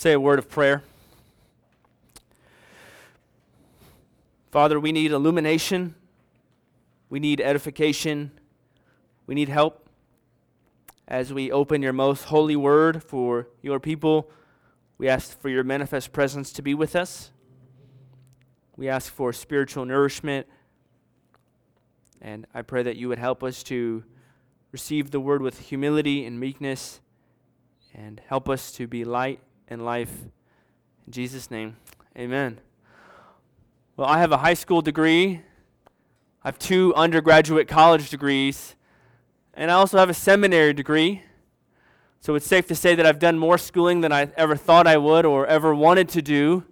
say a word of prayer. Father, we need illumination, we need edification, we need help as we open your most holy word for your people. We ask for your manifest presence to be with us. We ask for spiritual nourishment. And I pray that you would help us to receive the word with humility and meekness and help us to be light and life. In Jesus' name, amen. Well, I have a high school degree, I have two undergraduate college degrees, and I also have a seminary degree. So it's safe to say that I've done more schooling than I ever thought I would or ever wanted to do.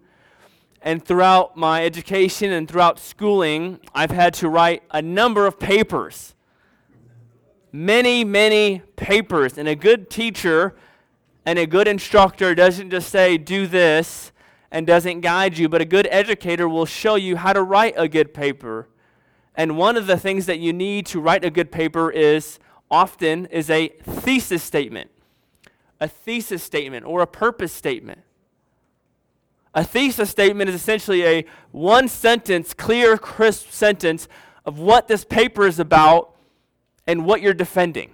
And throughout my education and throughout schooling, I've had to write a number of papers. Many, many papers. And a good teacher and a good instructor doesn't just say, do this, and doesn't guide you, but a good educator will show you how to write a good paper. And one of the things that you need to write a good paper is often is a thesis statement. A thesis statement or a purpose statement. A thesis statement is essentially a one sentence, clear, crisp sentence of what this paper is about and what you're defending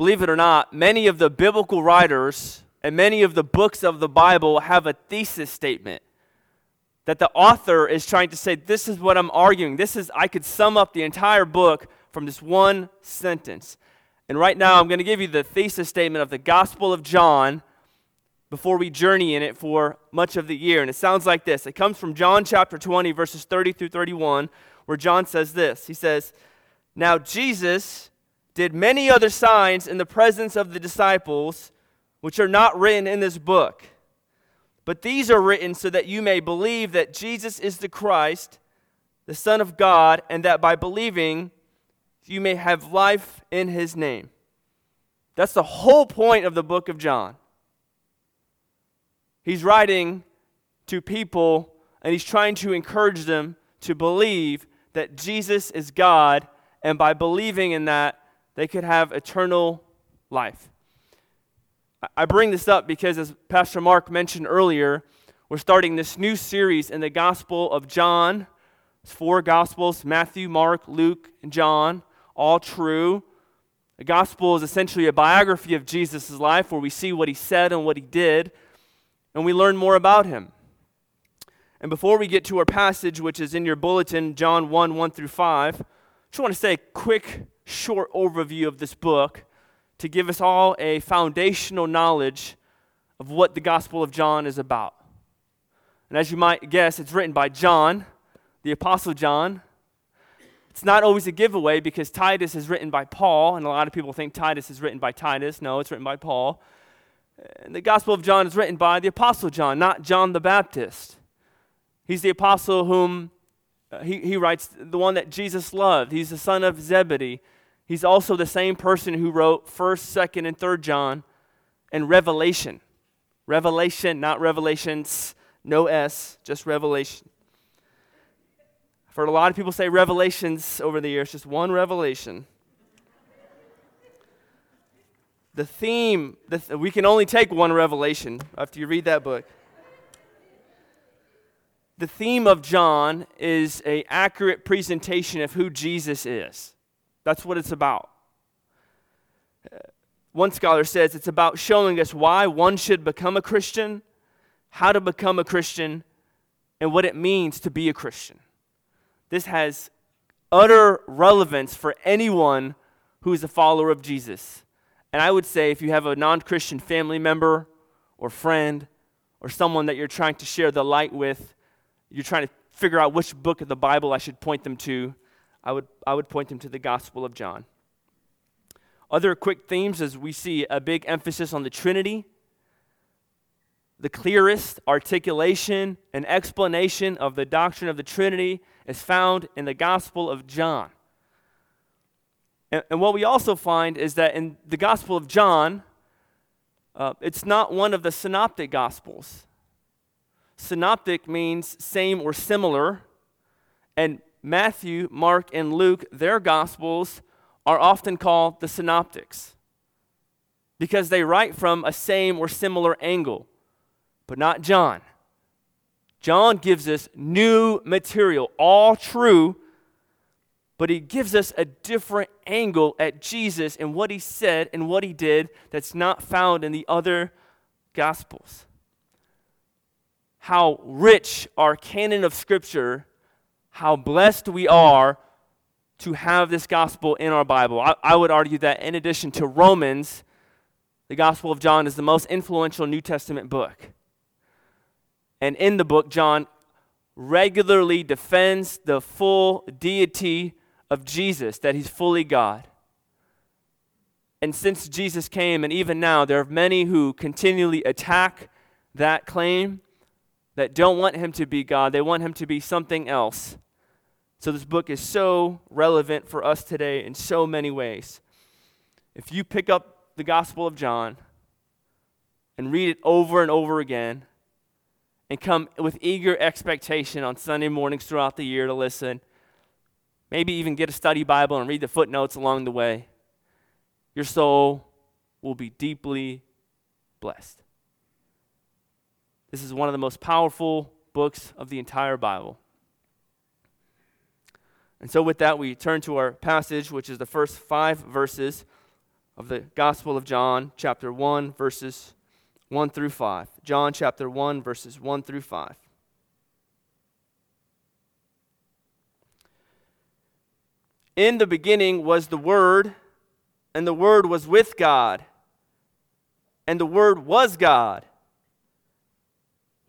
believe it or not, many of the biblical writers and many of the books of the Bible have a thesis statement that the author is trying to say, This is what I'm arguing. This is, I could sum up the entire book from this one sentence. And right now, I'm going to give you the thesis statement of the Gospel of John before we journey in it for much of the year. And it sounds like this it comes from John chapter 20, verses 30 through 31, where John says this He says, Now Jesus did many other signs in the presence of the disciples, which are not written in this book. But these are written so that you may believe that Jesus is the Christ, the Son of God, and that by believing you may have life in his name. That's the whole point of the book of John. He's writing to people and he's trying to encourage them to believe that Jesus is God, and by believing in that, they could have eternal life. I bring this up because, as Pastor Mark mentioned earlier, we're starting this new series in the Gospel of John. It's four Gospels Matthew, Mark, Luke, and John, all true. The Gospel is essentially a biography of Jesus' life where we see what he said and what he did, and we learn more about him. And before we get to our passage, which is in your bulletin, John 1 1 through 5, I just want to say a quick short overview of this book to give us all a foundational knowledge of what the Gospel of John is about. And as you might guess, it's written by John, the Apostle John. It's not always a giveaway because Titus is written by Paul, and a lot of people think Titus is written by Titus. No, it's written by Paul. And the Gospel of John is written by the Apostle John, not John the Baptist. He's the apostle whom uh, he, he writes, the one that Jesus loved. He's the son of Zebedee. He's also the same person who wrote 1st, 2nd, and 3rd John and Revelation. Revelation, not Revelations, no S, just Revelation. I've heard a lot of people say Revelations over the years, just one revelation. the theme, the, we can only take one revelation after you read that book. The theme of John is a accurate presentation of who Jesus is. That's what it's about. One scholar says it's about showing us why one should become a Christian, how to become a Christian, and what it means to be a Christian. This has utter relevance for anyone who is a follower of Jesus. And I would say if you have a non Christian family member or friend or someone that you're trying to share the light with, you're trying to figure out which book of the Bible I should point them to, I would, I would point them to the Gospel of John. Other quick themes as we see a big emphasis on the Trinity. The clearest articulation and explanation of the doctrine of the Trinity is found in the Gospel of John. And, and what we also find is that in the Gospel of John, uh, it's not one of the synoptic Gospels. Synoptic means same or similar, and Matthew, Mark, and Luke, their gospels are often called the synoptics. because they write from a same or similar angle, but not John. John gives us new material, all true, but he gives us a different angle at Jesus and what he said and what he did that's not found in the other gospels. How rich our canon of Scripture, how blessed we are to have this gospel in our Bible. I, I would argue that in addition to Romans, the Gospel of John is the most influential New Testament book. And in the book, John regularly defends the full deity of Jesus, that he's fully God. And since Jesus came, and even now, there are many who continually attack that claim that don't want him to be God. They want him to be something else. So, this book is so relevant for us today in so many ways. If you pick up the Gospel of John and read it over and over again, and come with eager expectation on Sunday mornings throughout the year to listen, maybe even get a study Bible and read the footnotes along the way, your soul will be deeply blessed. This is one of the most powerful books of the entire Bible. And so, with that, we turn to our passage, which is the first five verses of the Gospel of John, chapter 1, verses 1 through 5. John chapter 1, verses 1 through 5. In the beginning was the Word, and the Word was with God, and the Word was God.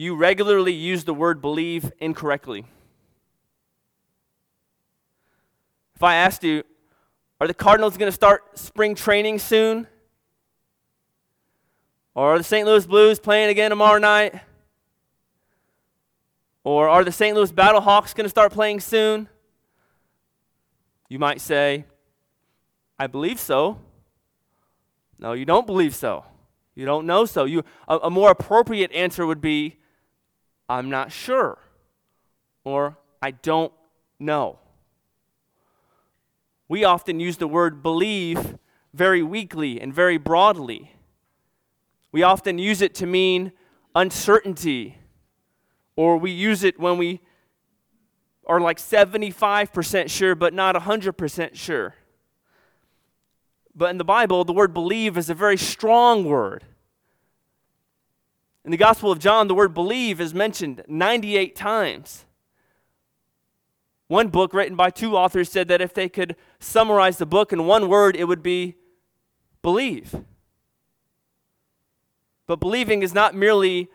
you regularly use the word believe incorrectly. If I asked you, are the Cardinals going to start spring training soon? Or are the St. Louis Blues playing again tomorrow night? Or are the St. Louis Battlehawks going to start playing soon? You might say, I believe so. No, you don't believe so. You don't know so. You, a, a more appropriate answer would be, I'm not sure. Or I don't know. We often use the word believe very weakly and very broadly. We often use it to mean uncertainty, or we use it when we are like 75% sure but not 100% sure. But in the Bible, the word believe is a very strong word. In the Gospel of John, the word believe is mentioned 98 times. One book written by two authors said that if they could summarize the book in one word, it would be believe. But believing is not merely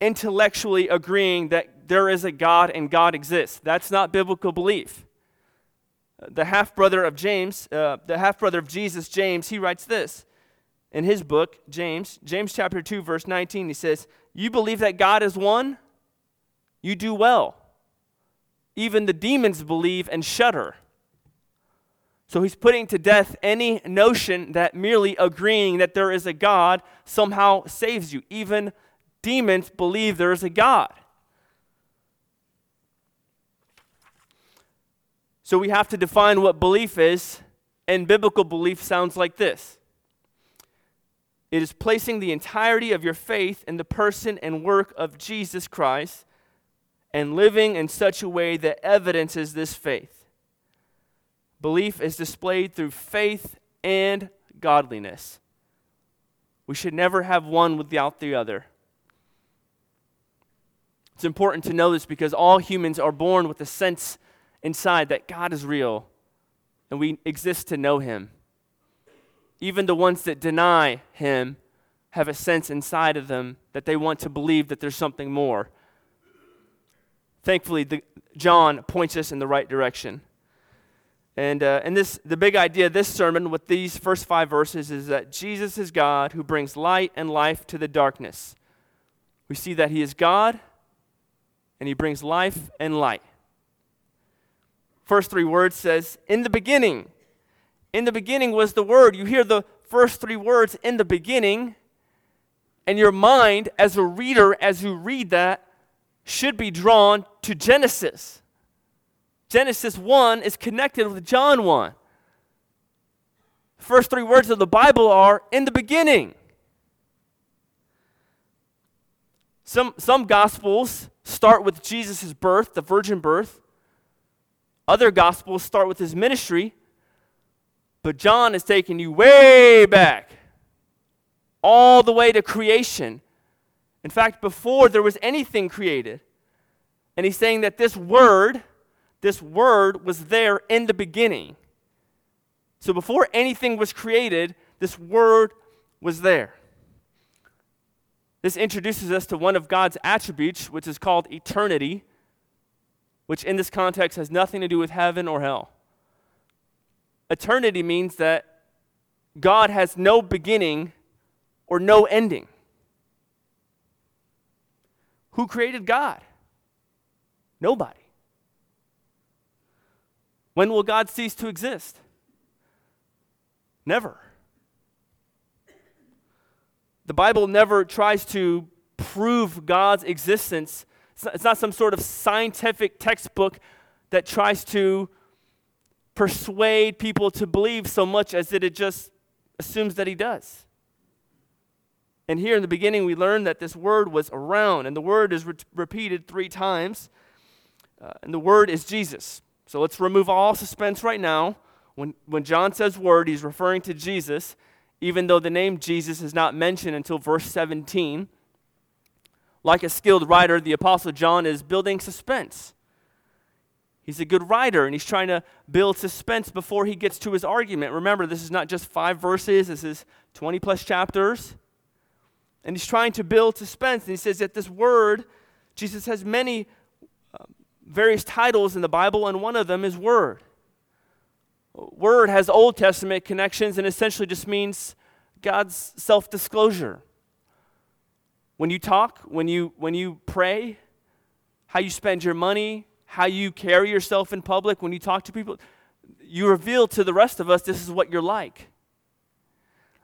intellectually agreeing that there is a God and God exists. That's not biblical belief. The half brother of James, uh, the half brother of Jesus, James, he writes this in his book, James, James chapter 2, verse 19. He says, You believe that God is one? You do well. Even the demons believe and shudder. So he's putting to death any notion that merely agreeing that there is a God somehow saves you. Even demons believe there is a God. So we have to define what belief is, and biblical belief sounds like this it is placing the entirety of your faith in the person and work of Jesus Christ and living in such a way that evidences this faith. Belief is displayed through faith and godliness. We should never have one without the other. It's important to know this because all humans are born with a sense inside that God is real and we exist to know Him. Even the ones that deny Him have a sense inside of them that they want to believe that there's something more. Thankfully, the, John points us in the right direction. And, uh, and this, the big idea of this sermon with these first five verses is that Jesus is God who brings light and life to the darkness. We see that He is God and He brings life and light. First three words says, In the beginning. In the beginning was the Word. You hear the first three words, in the beginning, and your mind, as a reader, as you read that, should be drawn to Genesis. Genesis 1 is connected with John 1. The first three words of the Bible are in the beginning. Some, some gospels start with Jesus' birth, the virgin birth. Other gospels start with his ministry. But John is taking you way back, all the way to creation. In fact, before there was anything created. And he's saying that this word, this word was there in the beginning. So before anything was created, this word was there. This introduces us to one of God's attributes, which is called eternity, which in this context has nothing to do with heaven or hell. Eternity means that God has no beginning or no ending. Who created God? Nobody. When will God cease to exist? Never. The Bible never tries to prove God's existence. It's not, some sort of scientific textbook that tries to persuade people to believe so much as that it just assumes that He does. And here in the beginning, we learn that this word was around, and the word is re- repeated three times, uh, and the word is Jesus. So let's remove all suspense right now. When, when John says word, he's referring to Jesus, even though the name Jesus is not mentioned until verse 17. Like a skilled writer, the Apostle John is building suspense. He's a good writer, and he's trying to build suspense before he gets to his argument. Remember, this is not just five verses, this is 20 plus chapters. And he's trying to build suspense. And he says that this word, Jesus has many um, various titles in the Bible, and one of them is Word. Word has Old Testament connections and essentially just means God's self disclosure. When you talk, when you, when you pray, how you spend your money, how you carry yourself in public, when you talk to people, you reveal to the rest of us this is what you're like.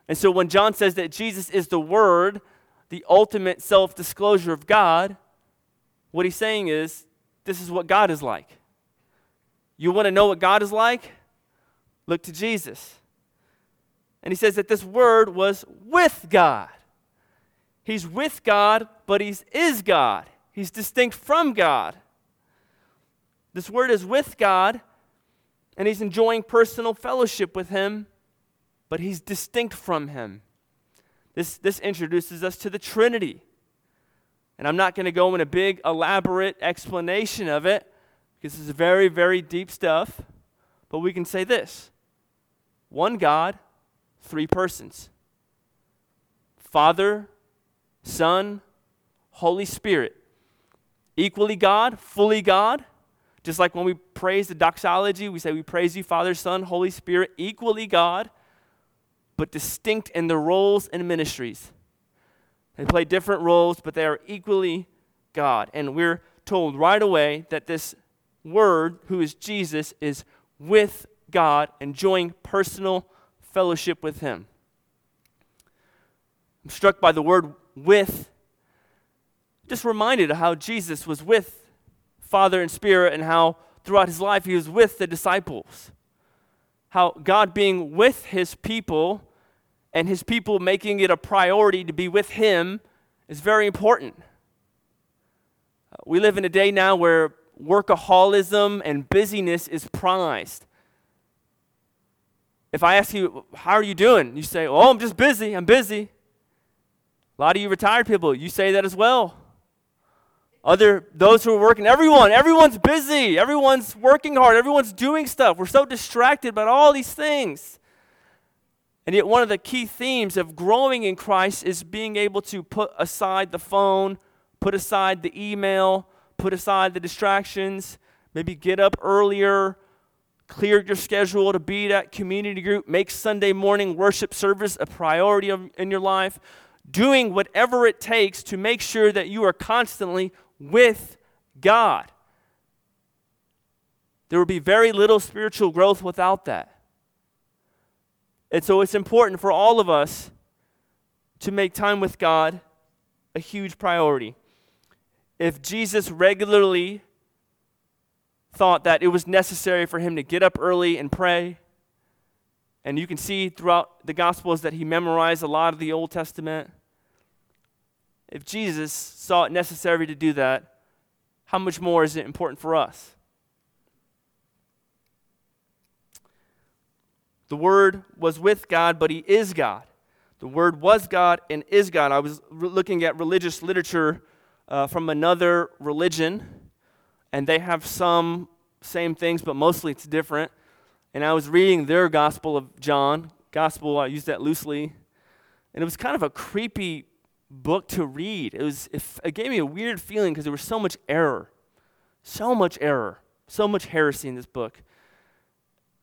And so when John says that Jesus is the Word, the ultimate self disclosure of God, what he's saying is this is what God is like. You want to know what God is like? Look to Jesus. And he says that this word was with God. He's with God, but he's is God. He's distinct from God. This word is with God, and he's enjoying personal fellowship with him, but he's distinct from him. This, this introduces us to the Trinity. And I'm not going to go in a big, elaborate explanation of it because this is very, very deep stuff. But we can say this one God, three persons Father, Son, Holy Spirit. Equally God, fully God. Just like when we praise the doxology, we say we praise you, Father, Son, Holy Spirit, equally God, but distinct in their roles and ministries. They play different roles, but they are equally God. And we're told right away that this Word, who is Jesus, is with God, enjoying personal fellowship with Him. I'm struck by the word with. Just reminded of how Jesus was with Father and Spirit and how throughout his life he was with the disciples. How God being with his people and his people making it a priority to be with him is very important. We live in a day now where workaholism and busyness is prized. If I ask you, how are you doing? You say, oh, I'm just busy. I'm busy. A lot of you retired people, you say that as well. Other, those who are working, everyone, everyone's busy. Everyone's working hard. Everyone's doing stuff. We're so distracted by all these things. And yet, one of the key themes of growing in Christ is being able to put aside the phone, put aside the email, put aside the distractions, maybe get up earlier, clear your schedule to be at community group, make Sunday morning worship service a priority of, in your life, doing whatever it takes to make sure that you are constantly with God. There will be very little spiritual growth without that. And so it's important for all of us to make time with God a huge priority. If Jesus regularly thought that it was necessary for him to get up early and pray, and you can see throughout the Gospels that he memorized a lot of the Old Testament. If Jesus saw it necessary to do that, how much more is it important for us? The Word was with God, but He is God. The Word was God and is God. I was re- looking at religious literature uh, from another religion, and they have some same things, but mostly it's different. And I was reading their Gospel of John. Gospel, I use that loosely. And it was kind of a creepy book to read. It, was, it, gave me a weird feeling because there was so much error. So much error. So much heresy in this book.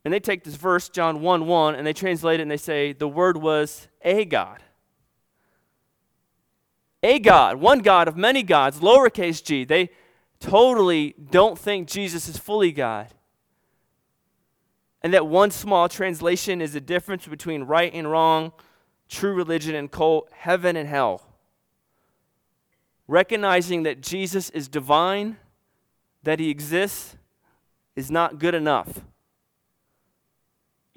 And they take this verse, John 1 1, and they translate it and they say, the word was a God. A God, one God of many gods, lowercase g. They totally don't think Jesus is fully God. And that one small translation is the difference between right and wrong, true religion and cult, heaven and hell. Recognizing that Jesus is divine, that he exists, is not good enough.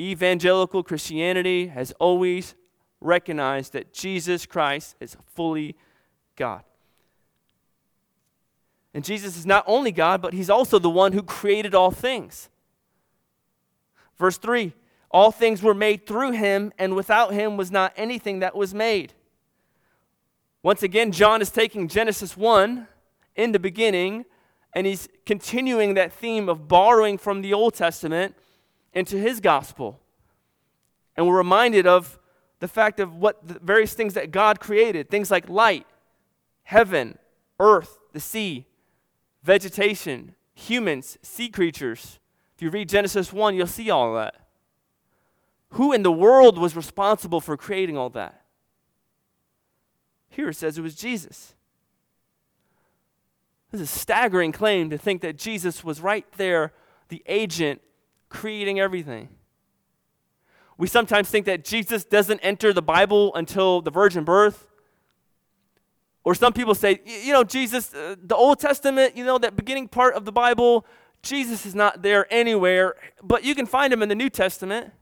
Evangelical Christianity has always recognized that Jesus Christ is fully God. And Jesus is not only God, but he's also the one who created all things. Verse 3 All things were made through him, and without him was not anything that was made. Once again, John is taking Genesis 1 in the beginning, and he's continuing that theme of borrowing from the Old Testament into his gospel. And we're reminded of the fact of what the various things that God created things like light, heaven, earth, the sea, vegetation, humans, sea creatures. If you read Genesis 1, you'll see all that. Who in the world was responsible for creating all that? Here it says it was Jesus. This is a staggering claim to think that Jesus was right there, the agent creating everything. We sometimes think that Jesus doesn't enter the Bible until the virgin birth. Or some people say, you know, Jesus, uh, the Old Testament, you know, that beginning part of the Bible, Jesus is not there anywhere, but you can find him in the New Testament.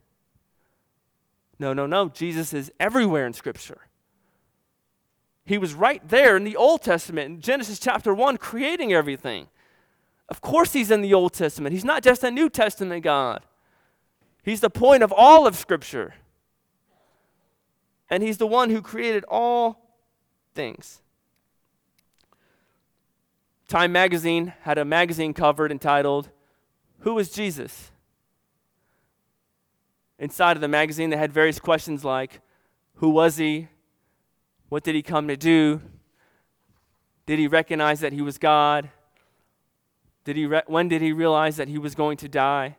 No, no, no. Jesus is everywhere in Scripture. He was right there in the Old Testament, in Genesis chapter 1, creating everything. Of course, he's in the Old Testament. He's not just a New Testament God, he's the point of all of Scripture. And he's the one who created all things. Time magazine had a magazine covered entitled, Who is Jesus? Inside of the magazine, they had various questions like, Who was he? What did he come to do? Did he recognize that he was God? Did he re- when did he realize that he was going to die?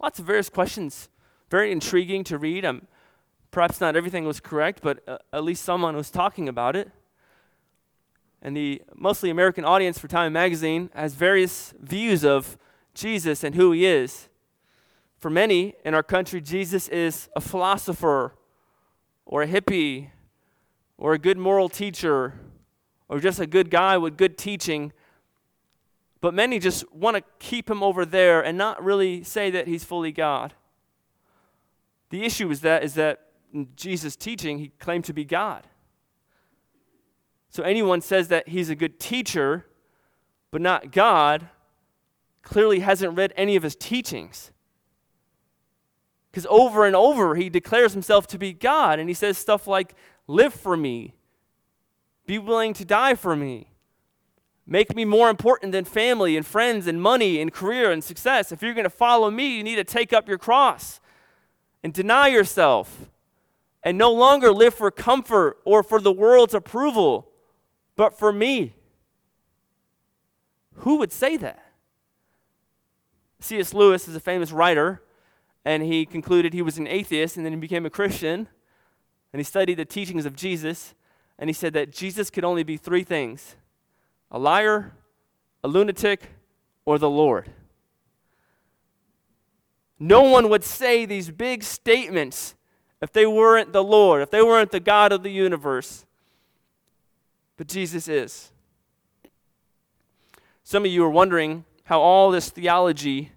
Lots of various questions. Very intriguing to read. Um, perhaps not everything was correct, but uh, at least someone was talking about it and the mostly American audience for Time magazine has various views of Jesus and who he is. For many in our country, Jesus is a philosopher or a hippie or a good moral teacher or just a good guy with good teaching. But many just want to keep him over there and not really say that he's fully God. The issue is that is that in Jesus' teaching, he claimed to be God. So anyone says that he's a good teacher, but not God, clearly hasn't read any of his teachings. Because over and over he declares himself to be God, and he says stuff like, Live for me, be willing to die for me, make me more important than family and friends and money and career and success. If you're going to follow me, you need to take up your cross and deny yourself and no longer live for comfort or for the world's approval but for me. Who would say that? C.S. Lewis is a famous writer, and he concluded he was an atheist, and then he became a Christian, and he studied the teachings of Jesus, and he said that Jesus could only be three things a liar, a lunatic, or the Lord. No one would say these big statements if they weren't the Lord, if they weren't the God of the universe. But Jesus is. Some of you are wondering how all this theology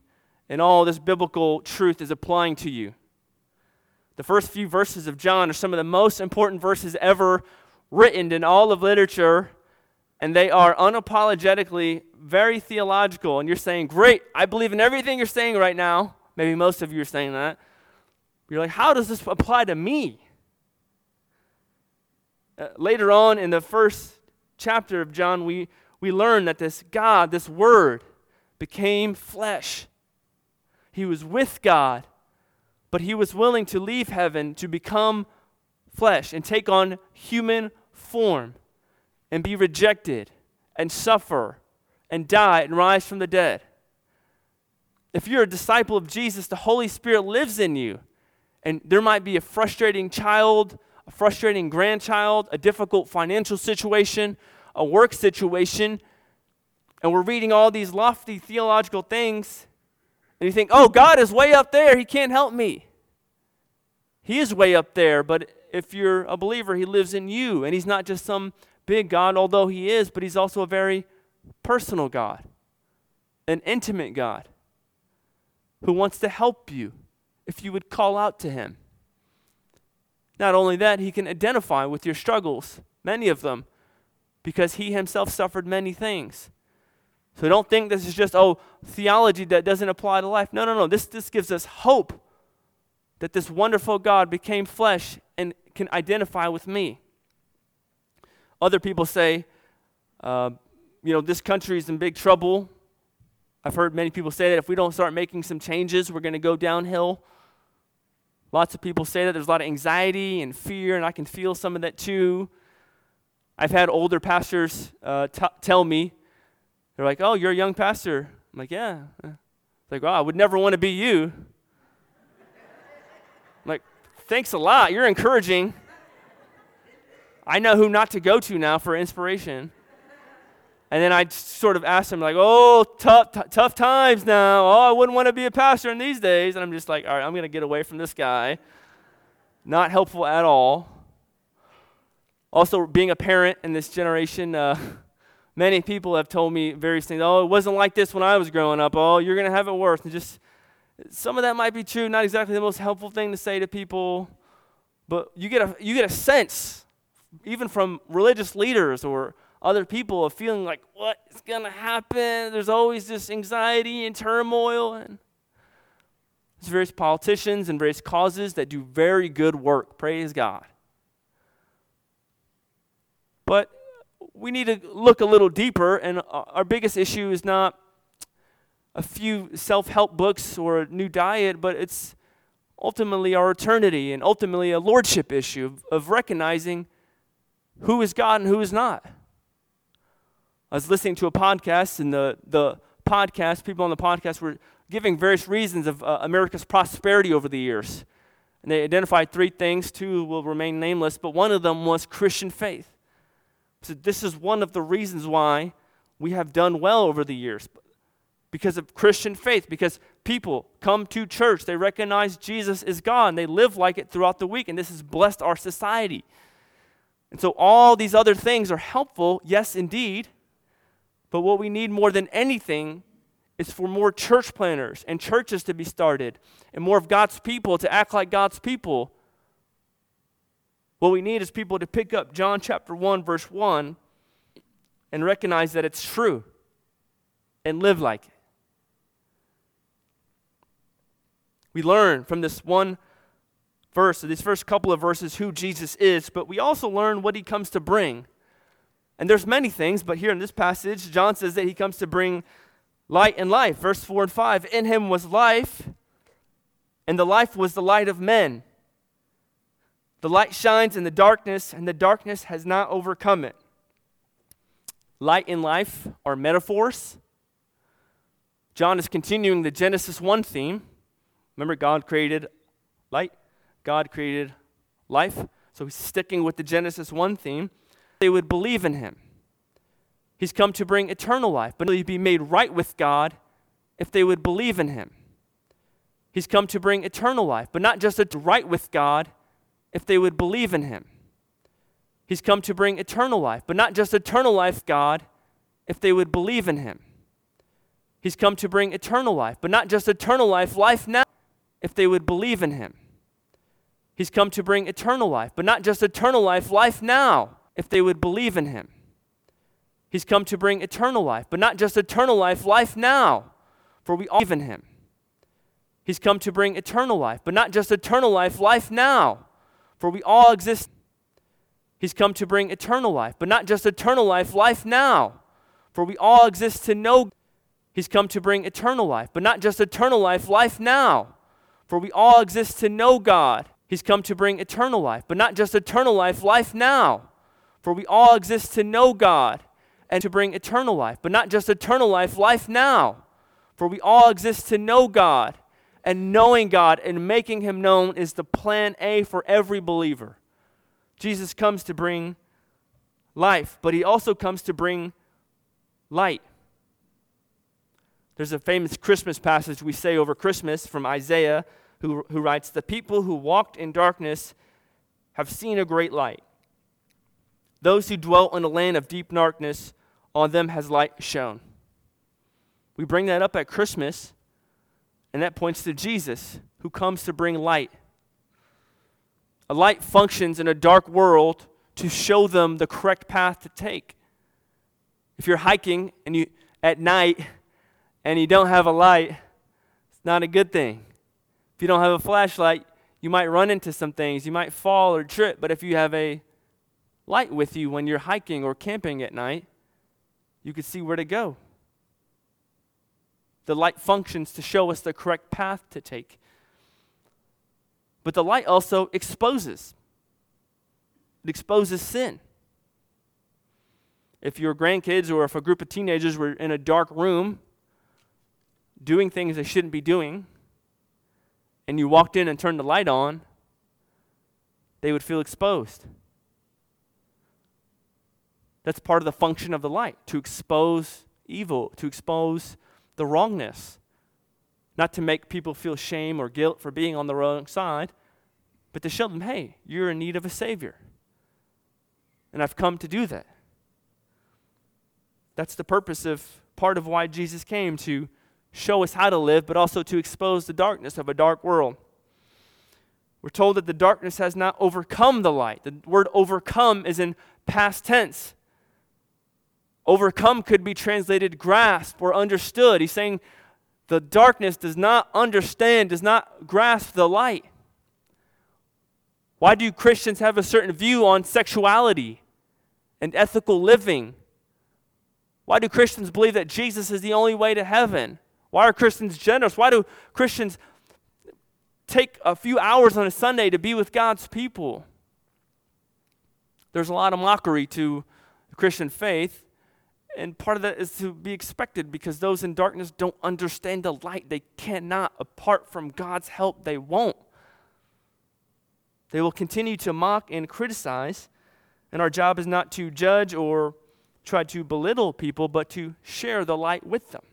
and all this biblical truth is applying to you. The first few verses of John are some of the most important verses ever written in all of literature, and they are unapologetically very theological. And you're saying, Great, I believe in everything you're saying right now. Maybe most of you are saying that. You're like, How does this apply to me? Uh, later on in the first chapter of John, we, we learn that this God, this Word, became flesh. He was with God, but he was willing to leave heaven to become flesh and take on human form and be rejected and suffer and die and rise from the dead. If you're a disciple of Jesus, the Holy Spirit lives in you. And there might be a frustrating child, a frustrating grandchild, a difficult financial situation, a work situation, and we're reading all these lofty theological things, and you think, oh, God is way up there. He can't help me. He is way up there, but if you're a believer, He lives in you, and He's not just some big God, although He is, but He's also a very personal God, an intimate God who wants to help you if you would call out to Him. Not only that, He can identify with your struggles, many of them, because He Himself suffered many things. So don't think this is just, oh, theology that doesn't apply to life. No, no, no. This, this gives us hope that this wonderful God became flesh and can identify with me. Other people say, uh, you know, this country is in big trouble. I've heard many people say that if we don't start making some changes, we're going to go downhill. Lots of people say that there's a lot of anxiety and fear, and I can feel some of that too. I've had older pastors uh, t- tell me, they're like, oh, you're a young pastor. I'm like, yeah. like, oh, I would never want to be you. I'm like, thanks a lot. You're encouraging. I know who not to go to now for inspiration. And then I sort of ask them, like, oh, tough, t- tough times now. Oh, I wouldn't want to be a pastor in these days. And I'm just like, all right, I'm going to get away from this guy. Not helpful at all. Also, being a parent in this generation, uh, many people have told me various things. Oh, it wasn't like this when I was growing up. Oh, you're going to have it worse. And just some of that might be true, not exactly the most helpful thing to say to people, but you get a, you get a sense, even from religious leaders or other people, of feeling like, what is going to happen? There's always this anxiety and turmoil. And there's various politicians and various causes that do very good work. Praise God. But we need to look a little deeper, and our biggest issue is not a few self help books or a new diet, but it's ultimately our eternity and ultimately a lordship issue of, recognizing who is God and who is not. I was listening to a podcast, and the, the podcast, people on the podcast were giving various reasons of uh, America's prosperity over the years. And they identified three things. Two will remain nameless, but one of them was Christian faith. So, this is one of the reasons why we have done well over the years because of Christian faith, because people come to church, they recognize Jesus is God, and they live like it throughout the week, and this has blessed our society. And so, all these other things are helpful, yes, indeed, but what we need more than anything is for more church planners and churches to be started, and more of God's people to act like God's people what we need is people to pick up John chapter 1, verse 1, and recognize that it's true and live like it. We learn from this one verse, these first couple of verses, who Jesus is, but we also learn what he comes to bring. And there's many things, but here in this passage, John says that he comes to bring light and life. Verse 4 and 5 In him was life, and the life was the light of men. The light shines in the darkness, and the darkness has not overcome it. Light and life are metaphors. John is continuing the Genesis 1 theme. Remember, God created light, God created life. So he's sticking with the Genesis 1 theme. They would believe in him. He's come to bring eternal life, but they'd be made right with God if they would believe in him. He's come to bring eternal life, but not just a right with God if they would believe in him. He's come to bring eternal life, but not just eternal life, God, if they would believe in him. He's come to bring eternal life, but not just eternal life, life now, if they would believe in him. He's come to bring eternal life, but not just eternal life, life now, if they would believe in him. He's come to bring eternal life, but not just eternal life, life now, for we all believe in him. He's come to bring eternal life, but not just eternal life, life now, for we all exist. He's come to bring eternal life, but not just eternal life, life now, for we all exist to know. He's come to bring eternal life, but not just eternal life, life now, for we all exist to know God. He's come to bring eternal life, but not just eternal life, life now, for we all exist to know God and to bring eternal life, but not just eternal life, life now, for we all exist to know God and knowing God and making Him known is the plan A for every believer. Jesus comes to bring life, but He also comes to bring light. There's a famous Christmas passage we say over Christmas from Isaiah, who, who writes, The people who walked in darkness have seen a great light. Those who dwelt in a land of deep darkness, on them has light shone. We bring that up at Christmas and that points to Jesus, who comes to bring light. A light functions in a dark world to show them the correct path to take. If you're hiking and you at night and you don't have a light, it's not a good thing. If you don't have a flashlight, you might run into some things. You might fall or trip, but if you have a light with you when you're hiking or camping at night, you can see where to go. The light functions to show us the correct path to take. But the light also exposes. It exposes sin. If your grandkids or if a group of teenagers were in a dark room doing things they shouldn't be doing, and you walked in and turned the light on, they would feel exposed. That's part of the function of the light to expose evil, to expose the wrongness. Not to make people feel shame or guilt for being on the wrong side, but to show them, hey, you're in need of a Savior. And I've come to do that. That's the purpose of part of why Jesus came to show us how to live, but also to expose the darkness of a dark world. We're told that the darkness has not overcome the light. The word overcome is in past tense. Overcome could be translated grasp or understood. He's saying the darkness does not understand, does not grasp the light. Why do Christians have a certain view on sexuality and ethical living? Why do Christians believe that Jesus is the only way to heaven? Why are Christians generous? Why do Christians take a few hours on a Sunday to be with God's people? There's a lot of mockery to the Christian faith. And part of that is to be expected because those in darkness don't understand the light. They cannot. Apart from God's help, they won't. They will continue to mock and criticize. And our job is not to judge or try to belittle people, but to share the light with them.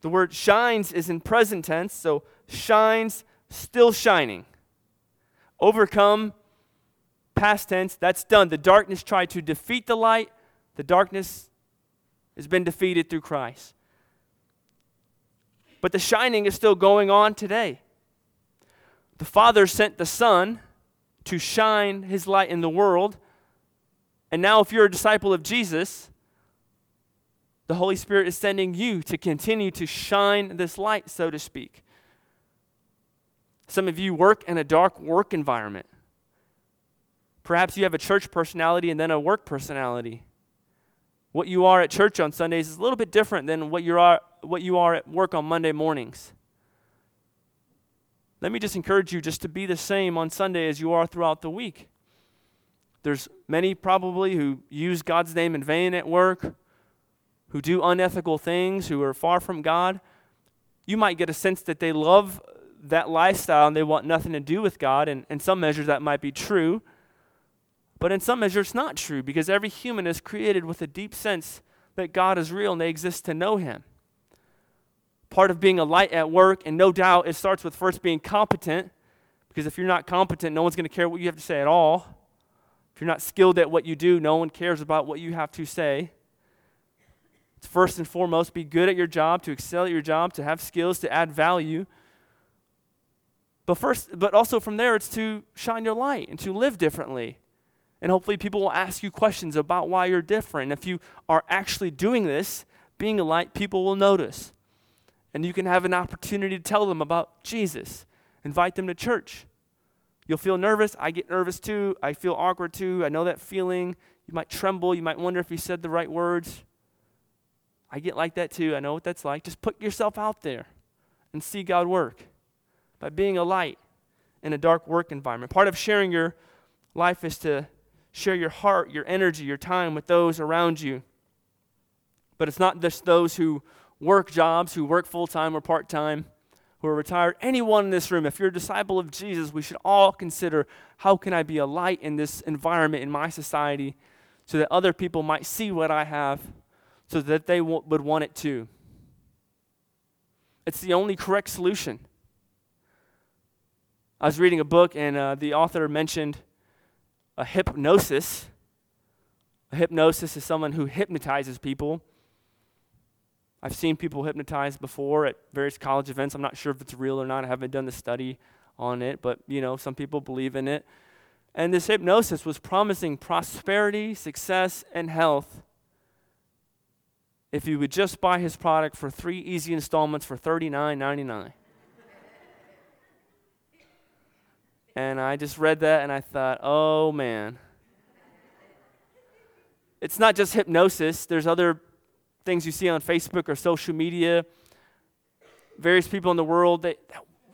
The word shines is in present tense, so shines, still shining. Overcome, past tense, that's done. The darkness tried to defeat the light, the darkness has been defeated through Christ. But the shining is still going on today. The Father sent the Son to shine his light in the world. And now, if you're a disciple of Jesus, the Holy Spirit is sending you to continue to shine this light, so to speak. Some of you work in a dark work environment. Perhaps you have a church personality and then a work personality what you are at church on Sundays is a little bit different than what you are, what you are at work on Monday mornings. Let me just encourage you just to be the same on Sunday as you are throughout the week. There's many probably who use God's name in vain at work, who do unethical things, who are far from God, you might get a sense that they love that lifestyle and they want nothing to do with God. And in some measures, that might be true. But in some measure, it's not true because every human is created with a deep sense that God is real and they exist to know Him. Part of being a light at work, and no doubt it starts with first being competent, because if you're not competent, no one's going to care what you have to say at all. If you're not skilled at what you do, no one cares about what you have to say. It's first and foremost be good at your job, to excel at your job, to have skills, to add value. But first, but also from there, it's to shine your light and to live differently. And hopefully, people will ask you questions about why you're different. If you are actually doing this, being a light, people will notice. And you can have an opportunity to tell them about Jesus, invite them to church. You'll feel nervous. I get nervous too. I feel awkward too. I know that feeling. You might tremble. You might wonder if you said the right words. I get like that too. I know what that's like. Just put yourself out there and see God work by being a light in a dark work environment. Part of sharing your life is to share your heart, your energy, your time with those around you. But it's not just those who work jobs, who work full time or part time, who are retired. Anyone in this room, if you're a disciple of Jesus, we should all consider how can I be a light in this environment, in my society, so that other people might see what I have, so that they w- would want it too. It's the only correct solution. I was reading a book, and uh, the author mentioned a hypnosis. A hypnosis is someone who hypnotizes people. I've seen people hypnotized before at various college events. I'm not sure if it's real or not. I haven't done the study on it, but you know, some people believe in it. And this hypnosis was promising prosperity, success, and health if you would just buy his product for three easy installments for $39.99. And I just read that and I thought, oh man. It's not just hypnosis, there's other things you see on Facebook or social media. Various people in the world, they,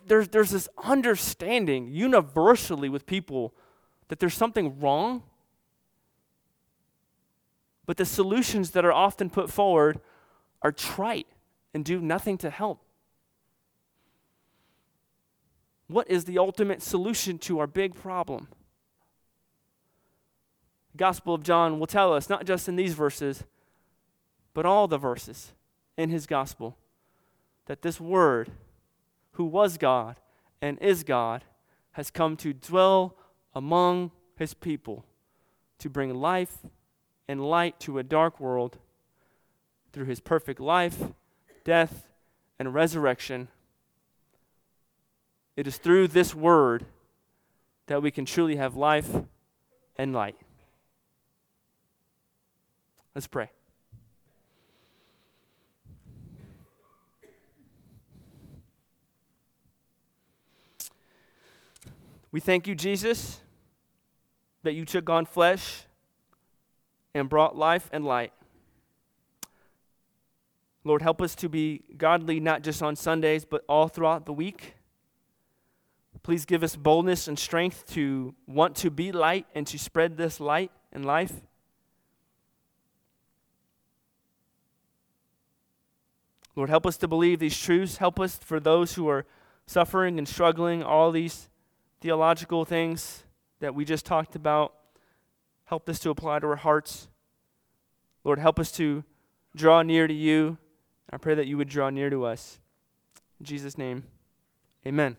there's, there's this understanding universally with people that there's something wrong. But the solutions that are often put forward are trite and do nothing to help. What is the ultimate solution to our big problem? The Gospel of John will tell us, not just in these verses, but all the verses in his gospel, that this Word, who was God and is God, has come to dwell among his people to bring life and light to a dark world through his perfect life, death, and resurrection it is through this word that we can truly have life and light. Let's pray. We thank you, Jesus, that you took on flesh and brought life and light. Lord, help us to be godly not just on Sundays, but all throughout the week. Please give us boldness and strength to want to be light and to spread this light in life. Lord, help us to believe these truths. Help us for those who are suffering and struggling, all these theological things that we just talked about. Help this to apply to our hearts. Lord, help us to draw near to you. I pray that you would draw near to us. In Jesus' name, amen.